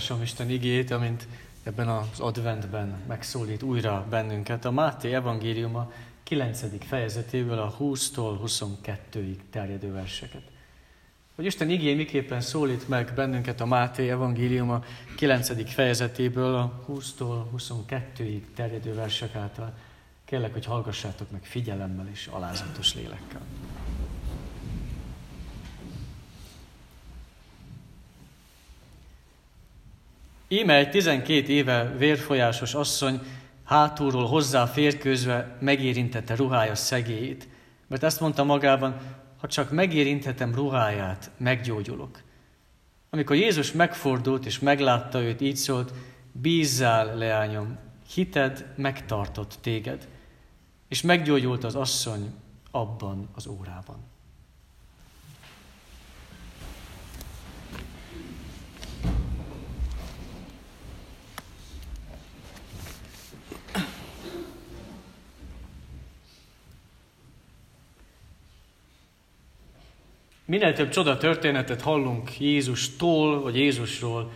olvasom Isten igét, amint ebben az adventben megszólít újra bennünket. A Máté evangéliuma 9. fejezetéből a 20-tól 22-ig terjedő verseket. Hogy Isten igé miképpen szólít meg bennünket a Máté evangéliuma 9. fejezetéből a 20-tól 22-ig terjedő versek által. Kérlek, hogy hallgassátok meg figyelemmel és alázatos lélekkel. Íme egy 12 éve vérfolyásos asszony hátulról hozzá férkőzve megérintette ruhája szegélyét, mert ezt mondta magában, ha csak megérinthetem ruháját, meggyógyulok. Amikor Jézus megfordult és meglátta őt, így szólt, bízzál, leányom, hited megtartott téged, és meggyógyult az asszony abban az órában. Minél több csoda történetet hallunk Jézustól, vagy Jézusról,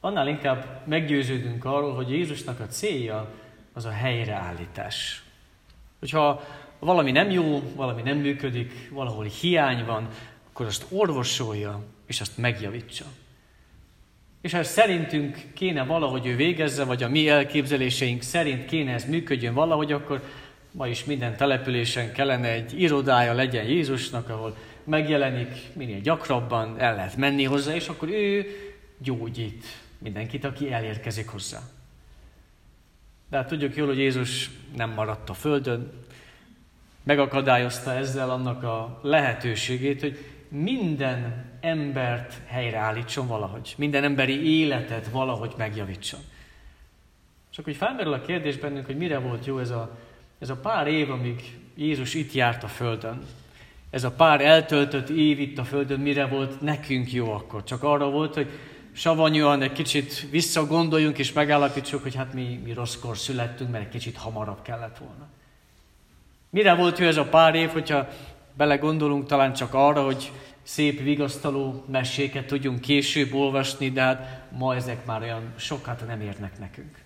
annál inkább meggyőződünk arról, hogy Jézusnak a célja az a helyreállítás. Hogyha valami nem jó, valami nem működik, valahol hiány van, akkor azt orvosolja, és azt megjavítsa. És ha szerintünk kéne valahogy ő végezze, vagy a mi elképzeléseink szerint kéne ez működjön valahogy, akkor ma is minden településen kellene egy irodája legyen Jézusnak, ahol megjelenik minél gyakrabban, el lehet menni hozzá, és akkor ő gyógyít mindenkit, aki elérkezik hozzá. De hát tudjuk jól, hogy Jézus nem maradt a földön, megakadályozta ezzel annak a lehetőségét, hogy minden embert helyreállítson valahogy, minden emberi életet valahogy megjavítson. Csak hogy felmerül a kérdés bennünk, hogy mire volt jó ez a, ez a pár év, amíg Jézus itt járt a Földön ez a pár eltöltött év itt a Földön mire volt nekünk jó akkor? Csak arra volt, hogy savanyúan egy kicsit visszagondoljunk és megállapítsuk, hogy hát mi, mi rosszkor születtünk, mert egy kicsit hamarabb kellett volna. Mire volt jó ez a pár év, hogyha belegondolunk talán csak arra, hogy szép, vigasztaló meséket tudjunk később olvasni, de hát ma ezek már olyan sokat nem érnek nekünk.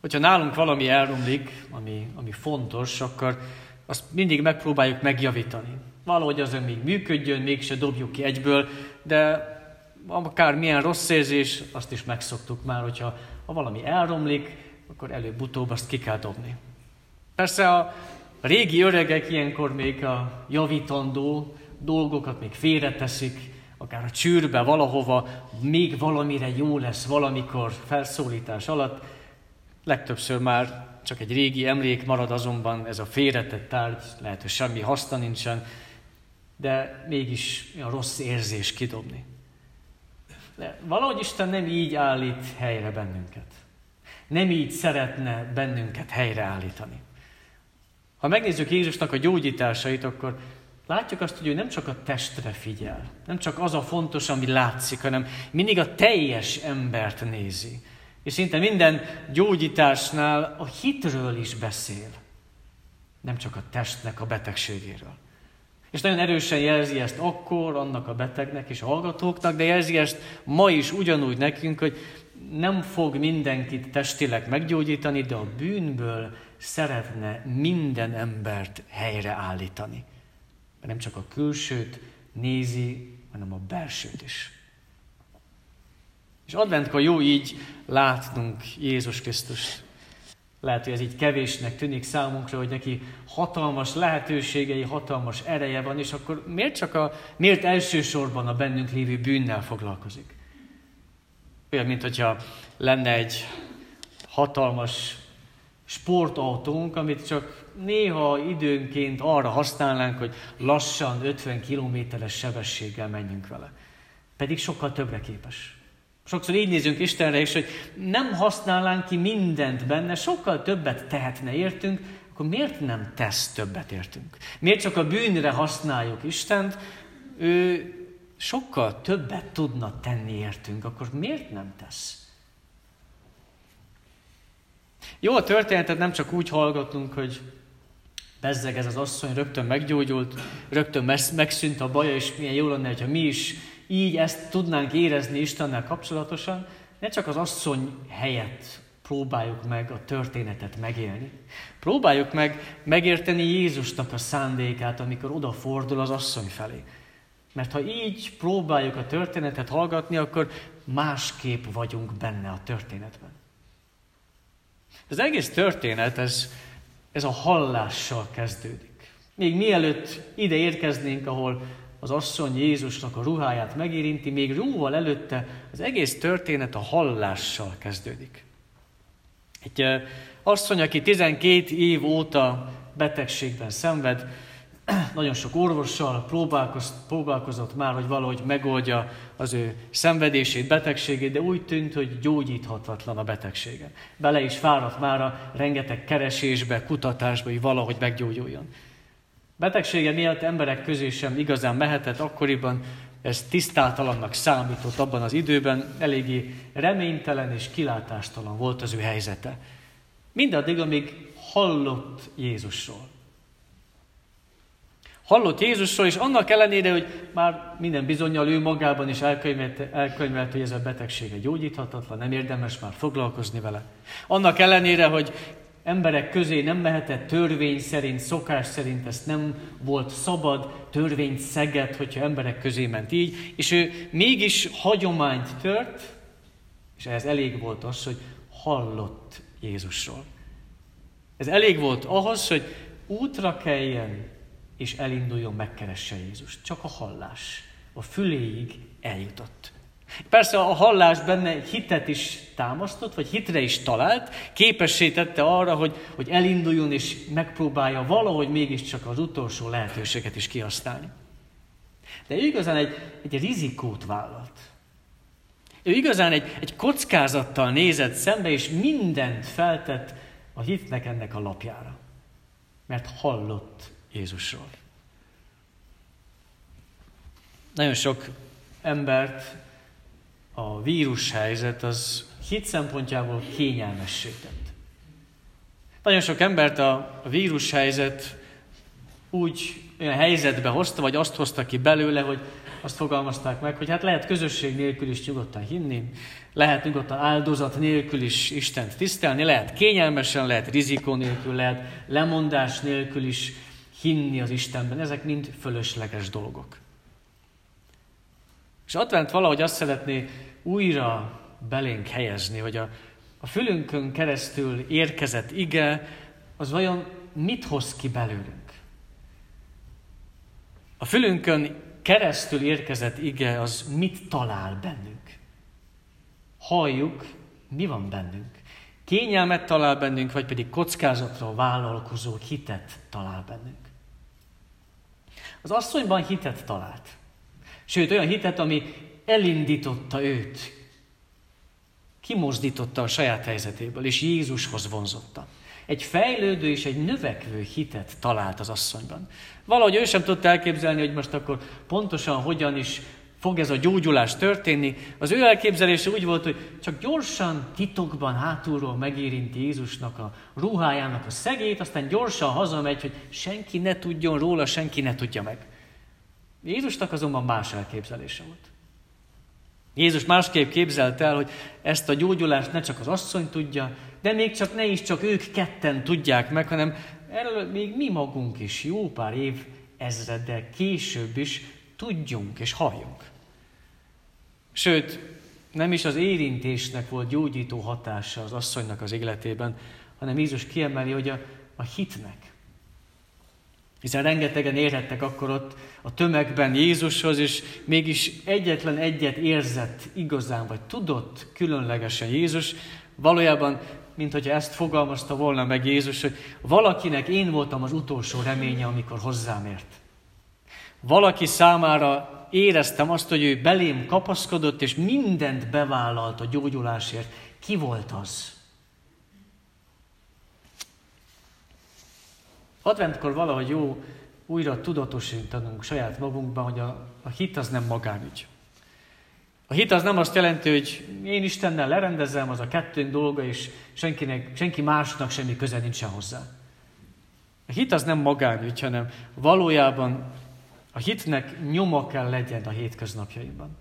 Hogyha nálunk valami elromlik, ami, ami fontos, akkor azt mindig megpróbáljuk megjavítani. Valahogy az még működjön, mégse dobjuk ki egyből, de akár milyen rossz érzés, azt is megszoktuk már, hogyha ha valami elromlik, akkor előbb-utóbb azt ki kell dobni. Persze a régi öregek ilyenkor még a javítandó dolgokat még félreteszik, akár a csűrbe, valahova, még valamire jó lesz valamikor felszólítás alatt. Legtöbbször már csak egy régi emlék marad azonban, ez a félretett tárgy, lehet, hogy semmi haszna nincsen, de mégis a rossz érzés kidobni. De valahogy Isten nem így állít helyre bennünket. Nem így szeretne bennünket helyreállítani. Ha megnézzük Jézusnak a gyógyításait, akkor látjuk azt, hogy ő nem csak a testre figyel, nem csak az a fontos, ami látszik, hanem mindig a teljes embert nézi. És szinte minden gyógyításnál a hitről is beszél. Nem csak a testnek a betegségéről. És nagyon erősen jelzi ezt akkor annak a betegnek és a hallgatóknak, de jelzi ezt ma is ugyanúgy nekünk, hogy nem fog mindenkit testileg meggyógyítani, de a bűnből szeretne minden embert helyreállítani. Mert nem csak a külsőt nézi, hanem a belsőt is. És adventkor jó így látnunk Jézus Krisztus. Lehet, hogy ez így kevésnek tűnik számunkra, hogy neki hatalmas lehetőségei, hatalmas ereje van, és akkor miért csak a, miért elsősorban a bennünk lévő bűnnel foglalkozik? Olyan, mint hogyha lenne egy hatalmas sportautónk, amit csak néha időnként arra használnánk, hogy lassan 50 kilométeres sebességgel menjünk vele. Pedig sokkal többre képes. Sokszor így nézünk Istenre is, hogy nem használnánk ki mindent benne, sokkal többet tehetne értünk, akkor miért nem tesz többet értünk? Miért csak a bűnre használjuk Istent? Ő sokkal többet tudna tenni értünk, akkor miért nem tesz? Jó a történetet nem csak úgy hallgatunk, hogy bezzeg ez az asszony rögtön meggyógyult, rögtön megszűnt a baja, és milyen jó lenne, ha mi is így ezt tudnánk érezni Istennel kapcsolatosan, ne csak az asszony helyett próbáljuk meg a történetet megélni. Próbáljuk meg megérteni Jézusnak a szándékát, amikor odafordul az asszony felé. Mert ha így próbáljuk a történetet hallgatni, akkor másképp vagyunk benne a történetben. Az egész történet, ez, ez a hallással kezdődik. Még mielőtt ide érkeznénk, ahol az asszony Jézusnak a ruháját megérinti, még jóval előtte az egész történet a hallással kezdődik. Egy asszony, aki 12 év óta betegségben szenved, nagyon sok orvossal próbálkozott már, hogy valahogy megoldja az ő szenvedését, betegségét, de úgy tűnt, hogy gyógyíthatatlan a betegsége. Bele is fáradt már a rengeteg keresésbe, kutatásba, hogy valahogy meggyógyuljon. Betegsége miatt emberek közé sem igazán mehetett akkoriban, ez tisztátalannak számított abban az időben, eléggé reménytelen és kilátástalan volt az ő helyzete. Mindaddig, amíg hallott Jézusról. Hallott Jézusról, és annak ellenére, hogy már minden bizonyal ő magában is elkönyvelte, elkönyvelt, hogy ez a betegsége gyógyíthatatlan, nem érdemes már foglalkozni vele. Annak ellenére, hogy emberek közé nem mehetett törvény szerint, szokás szerint, ezt nem volt szabad, törvényt szeget, hogyha emberek közé ment így, és ő mégis hagyományt tört, és ehhez elég volt az, hogy hallott Jézusról. Ez elég volt ahhoz, hogy útra keljen, és elinduljon, megkeresse Jézust. Csak a hallás. A füléig eljutott. Persze a hallás benne hitet is támasztott, vagy hitre is talált, képessé tette arra, hogy, hogy elinduljon és megpróbálja valahogy mégiscsak az utolsó lehetőséget is kihasználni. De ő igazán egy, egy rizikót vállalt. Ő igazán egy, egy kockázattal nézett szembe, és mindent feltett a hitnek ennek a lapjára. Mert hallott Jézusról. Nagyon sok embert a vírushelyzet az hit szempontjából kényelmessé tett. Nagyon sok embert a vírushelyzet úgy olyan helyzetbe hozta, vagy azt hozta ki belőle, hogy azt fogalmazták meg, hogy hát lehet közösség nélkül is nyugodtan hinni, lehet nyugodtan áldozat nélkül is Istent tisztelni, lehet kényelmesen, lehet rizikó nélkül, lehet lemondás nélkül is hinni az Istenben. Ezek mind fölösleges dolgok. És advent valahogy azt szeretné újra belénk helyezni, hogy a, a fülünkön keresztül érkezett ige, az vajon mit hoz ki belőlünk? A fülünkön keresztül érkezett ige, az mit talál bennünk? Halljuk, mi van bennünk? Kényelmet talál bennünk, vagy pedig kockázatra vállalkozó hitet talál bennünk? Az asszonyban hitet talált. Sőt, olyan hitet, ami elindította őt, kimozdította a saját helyzetéből, és Jézushoz vonzotta. Egy fejlődő és egy növekvő hitet talált az asszonyban. Valahogy ő sem tudta elképzelni, hogy most akkor pontosan hogyan is fog ez a gyógyulás történni. Az ő elképzelése úgy volt, hogy csak gyorsan, titokban, hátulról megérinti Jézusnak a ruhájának a szegét, aztán gyorsan hazamegy, hogy senki ne tudjon róla, senki ne tudja meg. Jézusnak azonban más elképzelése volt. Jézus másképp képzelt el, hogy ezt a gyógyulást ne csak az asszony tudja, de még csak ne is csak ők ketten tudják meg, hanem erről még mi magunk is jó pár év ezreddel később is tudjunk és halljunk. Sőt, nem is az érintésnek volt gyógyító hatása az asszonynak az életében, hanem Jézus kiemeli, hogy a, a hitnek. Hiszen rengetegen érhettek akkor ott a tömegben Jézushoz, és mégis egyetlen egyet érzett igazán, vagy tudott különlegesen Jézus, valójában, mint hogyha ezt fogalmazta volna meg Jézus, hogy valakinek én voltam az utolsó reménye, amikor hozzám ért. Valaki számára éreztem azt, hogy ő belém kapaszkodott, és mindent bevállalt a gyógyulásért. Ki volt az? Adventkor valahogy jó újra tudatosítanunk saját magunkban, hogy a, a hit az nem magánügy. A hit az nem azt jelenti, hogy én Istennel lerendezem, az a kettőnk dolga, és senkinek, senki másnak semmi köze nincsen hozzá. A hit az nem magánügy, hanem valójában A hitnek nyoma kell legyen a hétköznapjaimban.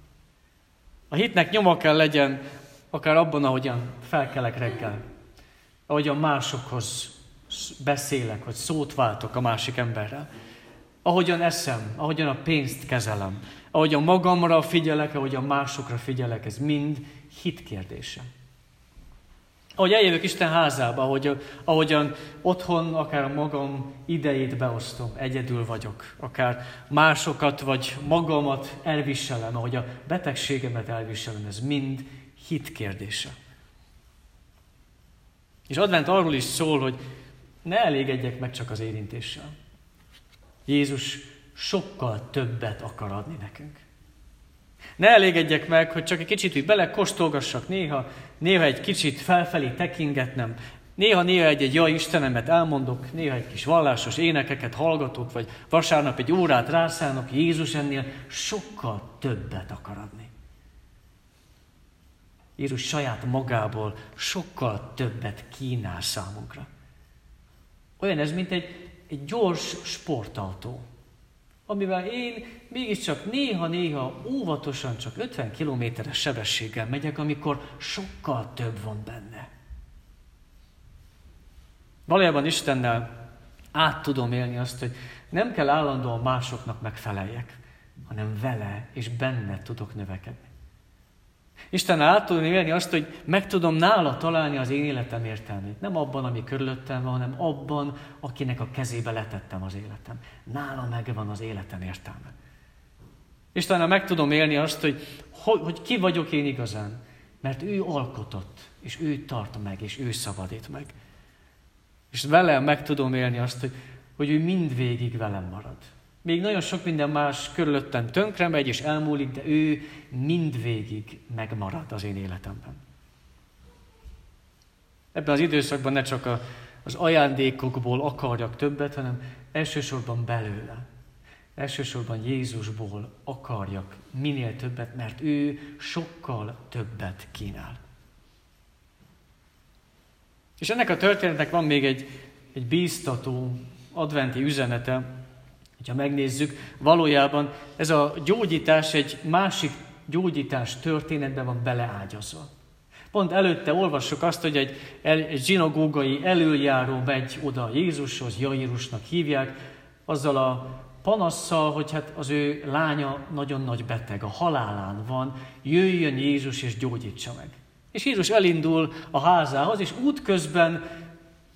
A hitnek nyoma kell legyen akár abban, ahogyan felkelek reggel, ahogyan másokhoz beszélek, vagy szót váltok a másik emberrel, ahogyan eszem, ahogyan a pénzt kezelem, ahogyan magamra figyelek, ahogyan másokra figyelek, ez mind hit kérdése. Ahogy eljövök Isten házába, ahogy, ahogyan otthon akár magam idejét beosztom, egyedül vagyok, akár másokat vagy magamat elviselem, ahogy a betegségemet elviselem, ez mind hit kérdése. És advent arról is szól, hogy ne elégedjek meg csak az érintéssel. Jézus sokkal többet akar adni nekünk. Ne elégedjek meg, hogy csak egy kicsit úgy belekóstolgassak néha, néha egy kicsit felfelé tekingetnem, néha-néha egy-egy jaj Istenemet elmondok, néha egy kis vallásos énekeket hallgatok, vagy vasárnap egy órát rászánok, Jézus ennél sokkal többet akar adni. Jézus saját magából sokkal többet kínál számunkra. Olyan ez, mint egy, egy gyors sportautó, amivel én mégiscsak néha-néha óvatosan csak 50 kilométeres sebességgel megyek, amikor sokkal több van benne. Valójában Istennel át tudom élni azt, hogy nem kell állandóan másoknak megfeleljek, hanem vele és benne tudok növekedni. Isten át tudom élni azt, hogy meg tudom nála találni az én életem értelmét. Nem abban, ami körülöttem van, hanem abban, akinek a kezébe letettem az életem. Nála megvan az életem értelme. Istennel meg tudom élni azt, hogy, hogy ki vagyok én igazán. Mert ő alkotott, és ő tart meg, és ő szabadít meg. És vele meg tudom élni azt, hogy, hogy ő mindvégig velem marad. Még nagyon sok minden más körülöttem tönkre megy és elmúlik, de ő mindvégig megmarad az én életemben. Ebben az időszakban ne csak a, az ajándékokból akarjak többet, hanem elsősorban belőle. Elsősorban Jézusból akarjak minél többet, mert ő sokkal többet kínál. És ennek a történetnek van még egy, egy bíztató adventi üzenete, ha megnézzük, valójában ez a gyógyítás egy másik gyógyítás történetben van beleágyazva. Pont előtte olvassuk azt, hogy egy, egy zsinagógai előjáró megy oda Jézushoz, Jairusnak hívják, azzal a panasszal, hogy hát az ő lánya nagyon nagy beteg, a halálán van, jöjjön Jézus és gyógyítsa meg. És Jézus elindul a házához, és útközben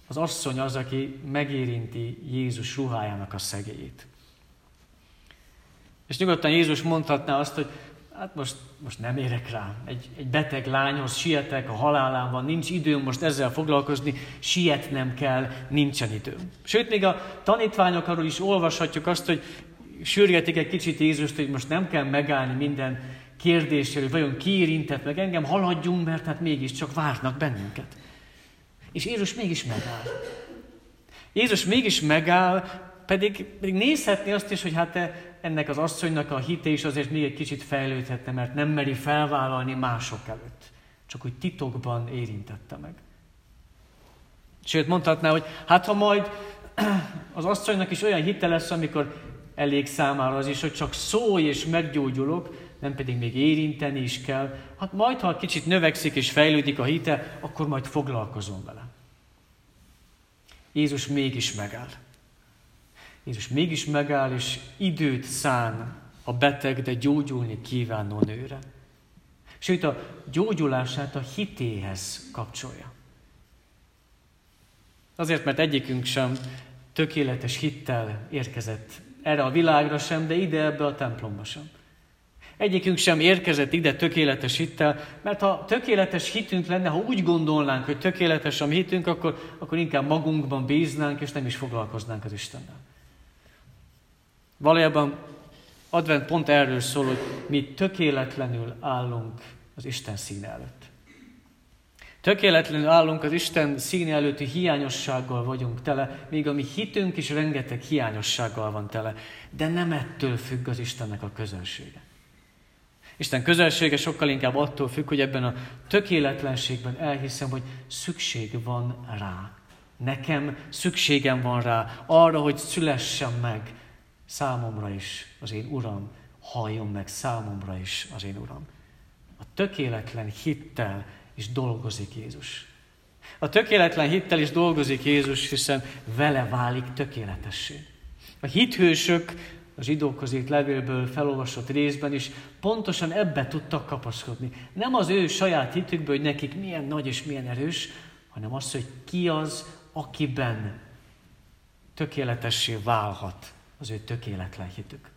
az asszony az, aki megérinti Jézus ruhájának a szegélyét. És nyugodtan Jézus mondhatná azt, hogy hát most, most nem érek rá. Egy, egy beteg lányhoz sietek, a halálán van, nincs időm most ezzel foglalkozni, sietnem kell, nincsen időm. Sőt, még a tanítványok arról is olvashatjuk azt, hogy sürgetik egy kicsit Jézust, hogy most nem kell megállni minden kérdésről, hogy vajon ki érintett meg engem, haladjunk, mert hát mégiscsak várnak bennünket. És Jézus mégis megáll. Jézus mégis megáll, pedig, pedig nézhetné azt is, hogy hát ennek az asszonynak a hite is azért még egy kicsit fejlődhetne, mert nem meri felvállalni mások előtt. Csak úgy titokban érintette meg. Sőt, mondhatná, hogy hát ha majd az asszonynak is olyan hite lesz, amikor elég számára az is, hogy csak szólj és meggyógyulok, nem pedig még érinteni is kell. Hát majd, ha kicsit növekszik és fejlődik a hite, akkor majd foglalkozom vele. Jézus mégis megáll. Jézus mégis megáll, és időt szán a beteg, de gyógyulni kívánó nőre. Sőt, a gyógyulását a hitéhez kapcsolja. Azért, mert egyikünk sem tökéletes hittel érkezett erre a világra sem, de ide ebbe a templomba sem. Egyikünk sem érkezett ide tökéletes hittel, mert ha tökéletes hitünk lenne, ha úgy gondolnánk, hogy tökéletes a mi hitünk, akkor, akkor inkább magunkban bíznánk, és nem is foglalkoznánk az Istennel. Valójában advent pont erről szól, hogy mi tökéletlenül állunk az Isten színe előtt. Tökéletlenül állunk az Isten színe előtti hiányossággal vagyunk tele, még a mi hitünk is rengeteg hiányossággal van tele, de nem ettől függ az Istennek a közönsége. Isten közelsége sokkal inkább attól függ, hogy ebben a tökéletlenségben elhiszem, hogy szükség van rá. Nekem szükségem van rá, arra, hogy szülessen meg, számomra is az én Uram, halljon meg számomra is az én Uram. A tökéletlen hittel is dolgozik Jézus. A tökéletlen hittel is dolgozik Jézus, hiszen vele válik tökéletessé. A hithősök a zsidókhoz írt levélből felolvasott részben is pontosan ebbe tudtak kapaszkodni. Nem az ő saját hitükből, hogy nekik milyen nagy és milyen erős, hanem az, hogy ki az, akiben tökéletessé válhat az ő tökéletlen hitük.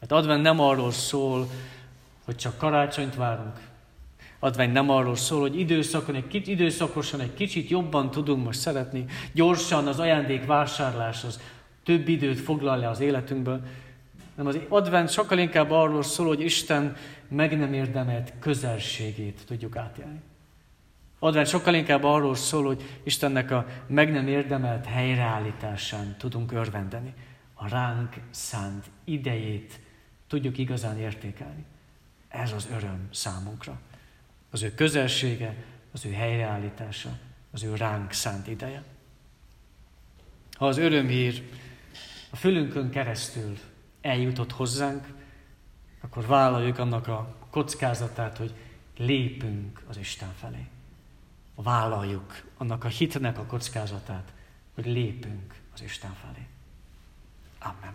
Hát advent nem arról szól, hogy csak karácsonyt várunk. Advent nem arról szól, hogy időszakon egy kicsit, időszakosan egy kicsit jobban tudunk most szeretni, gyorsan az ajándék vásárlás az több időt foglal le az életünkből, Nem az advent sokkal inkább arról szól, hogy Isten meg nem érdemelt közelségét tudjuk átélni. Advent sokkal inkább arról szól, hogy Istennek a meg nem érdemelt helyreállításán tudunk örvendeni. A ránk szánt idejét tudjuk igazán értékelni. Ez az öröm számunkra. Az ő közelsége, az ő helyreállítása, az ő ránk szánt ideje. Ha az örömhír a fülünkön keresztül eljutott hozzánk, akkor vállaljuk annak a kockázatát, hogy lépünk az Isten felé. Vállaljuk annak a hitnek a kockázatát, hogy lépünk az Isten felé. Amen.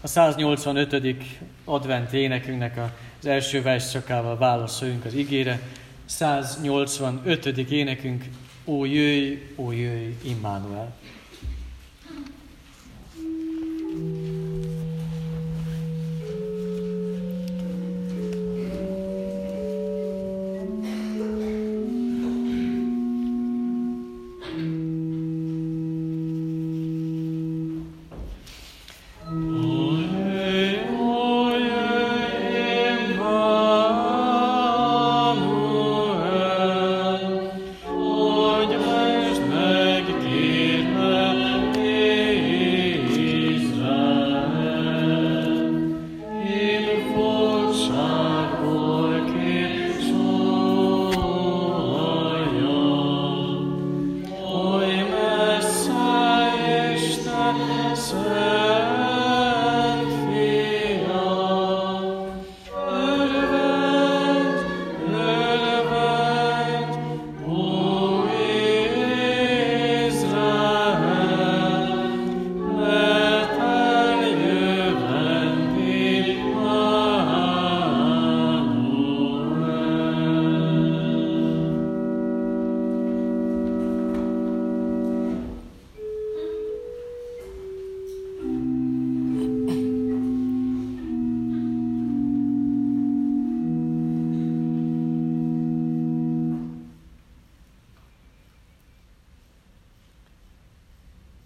A 185. advent énekünknek az első versszakával válaszoljunk az igére. 185. énekünk, Ó jöjj, ó jöjj, Immanuel.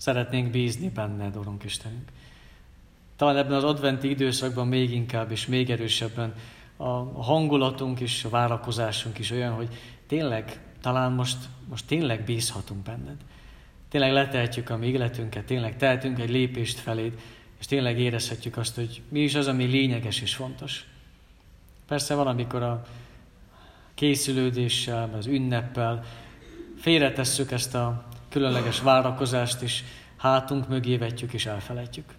Szeretnénk bízni benned, Urunk Istenünk. Talán ebben az adventi időszakban még inkább és még erősebben a hangulatunk és a várakozásunk is olyan, hogy tényleg, talán most, most tényleg bízhatunk benned. Tényleg letehetjük a mi életünket, tényleg tehetünk egy lépést feléd, és tényleg érezhetjük azt, hogy mi is az, ami lényeges és fontos. Persze valamikor a készülődéssel, az ünneppel félretesszük ezt a különleges várakozást is hátunk mögé vetjük és elfelejtjük.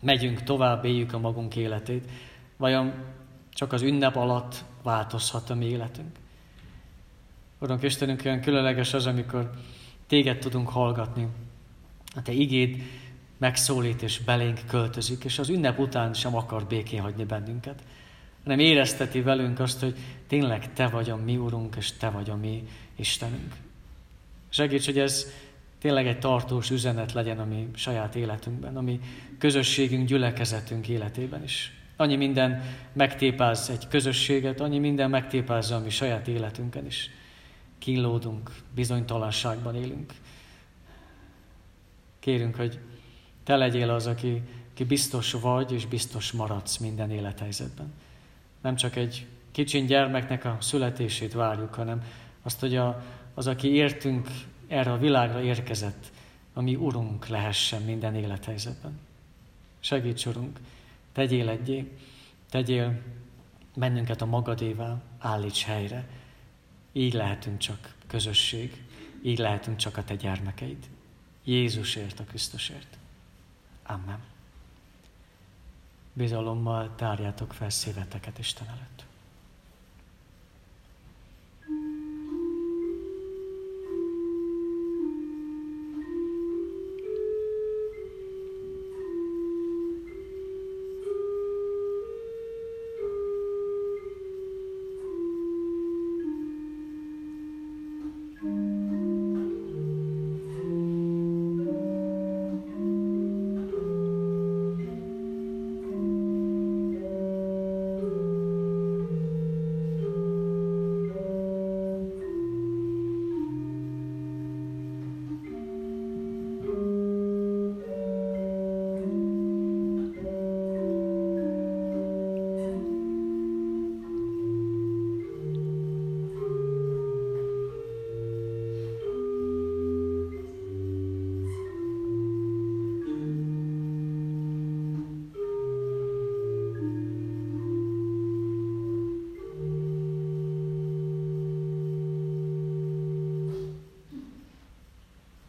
Megyünk tovább, éljük a magunk életét. Vajon csak az ünnep alatt változhat a mi életünk? Uram Istenünk, olyan különleges az, amikor téged tudunk hallgatni. A te igéd megszólít és belénk költözik, és az ünnep után sem akar békén hagyni bennünket, hanem érezteti velünk azt, hogy tényleg te vagy a mi Urunk, és te vagy a mi Istenünk. Segíts, hogy ez tényleg egy tartós üzenet legyen a mi saját életünkben, a mi közösségünk, gyülekezetünk életében is. Annyi minden megtépáz egy közösséget, annyi minden megtépázza a mi saját életünkön is. Kínlódunk, bizonytalanságban élünk. Kérünk, hogy te legyél az, aki, aki biztos vagy, és biztos maradsz minden élethelyzetben. Nem csak egy kicsin gyermeknek a születését várjuk, hanem azt, hogy a, az, aki értünk erre a világra érkezett, ami Urunk lehessen minden élethelyzetben. Segíts, Urunk, tegyél egyé, tegyél bennünket a magadével állíts helyre. Így lehetünk csak közösség, így lehetünk csak a te gyermekeid. Jézusért, a Krisztusért. Amen. Bizalommal tárjátok fel szíveteket Isten előtt.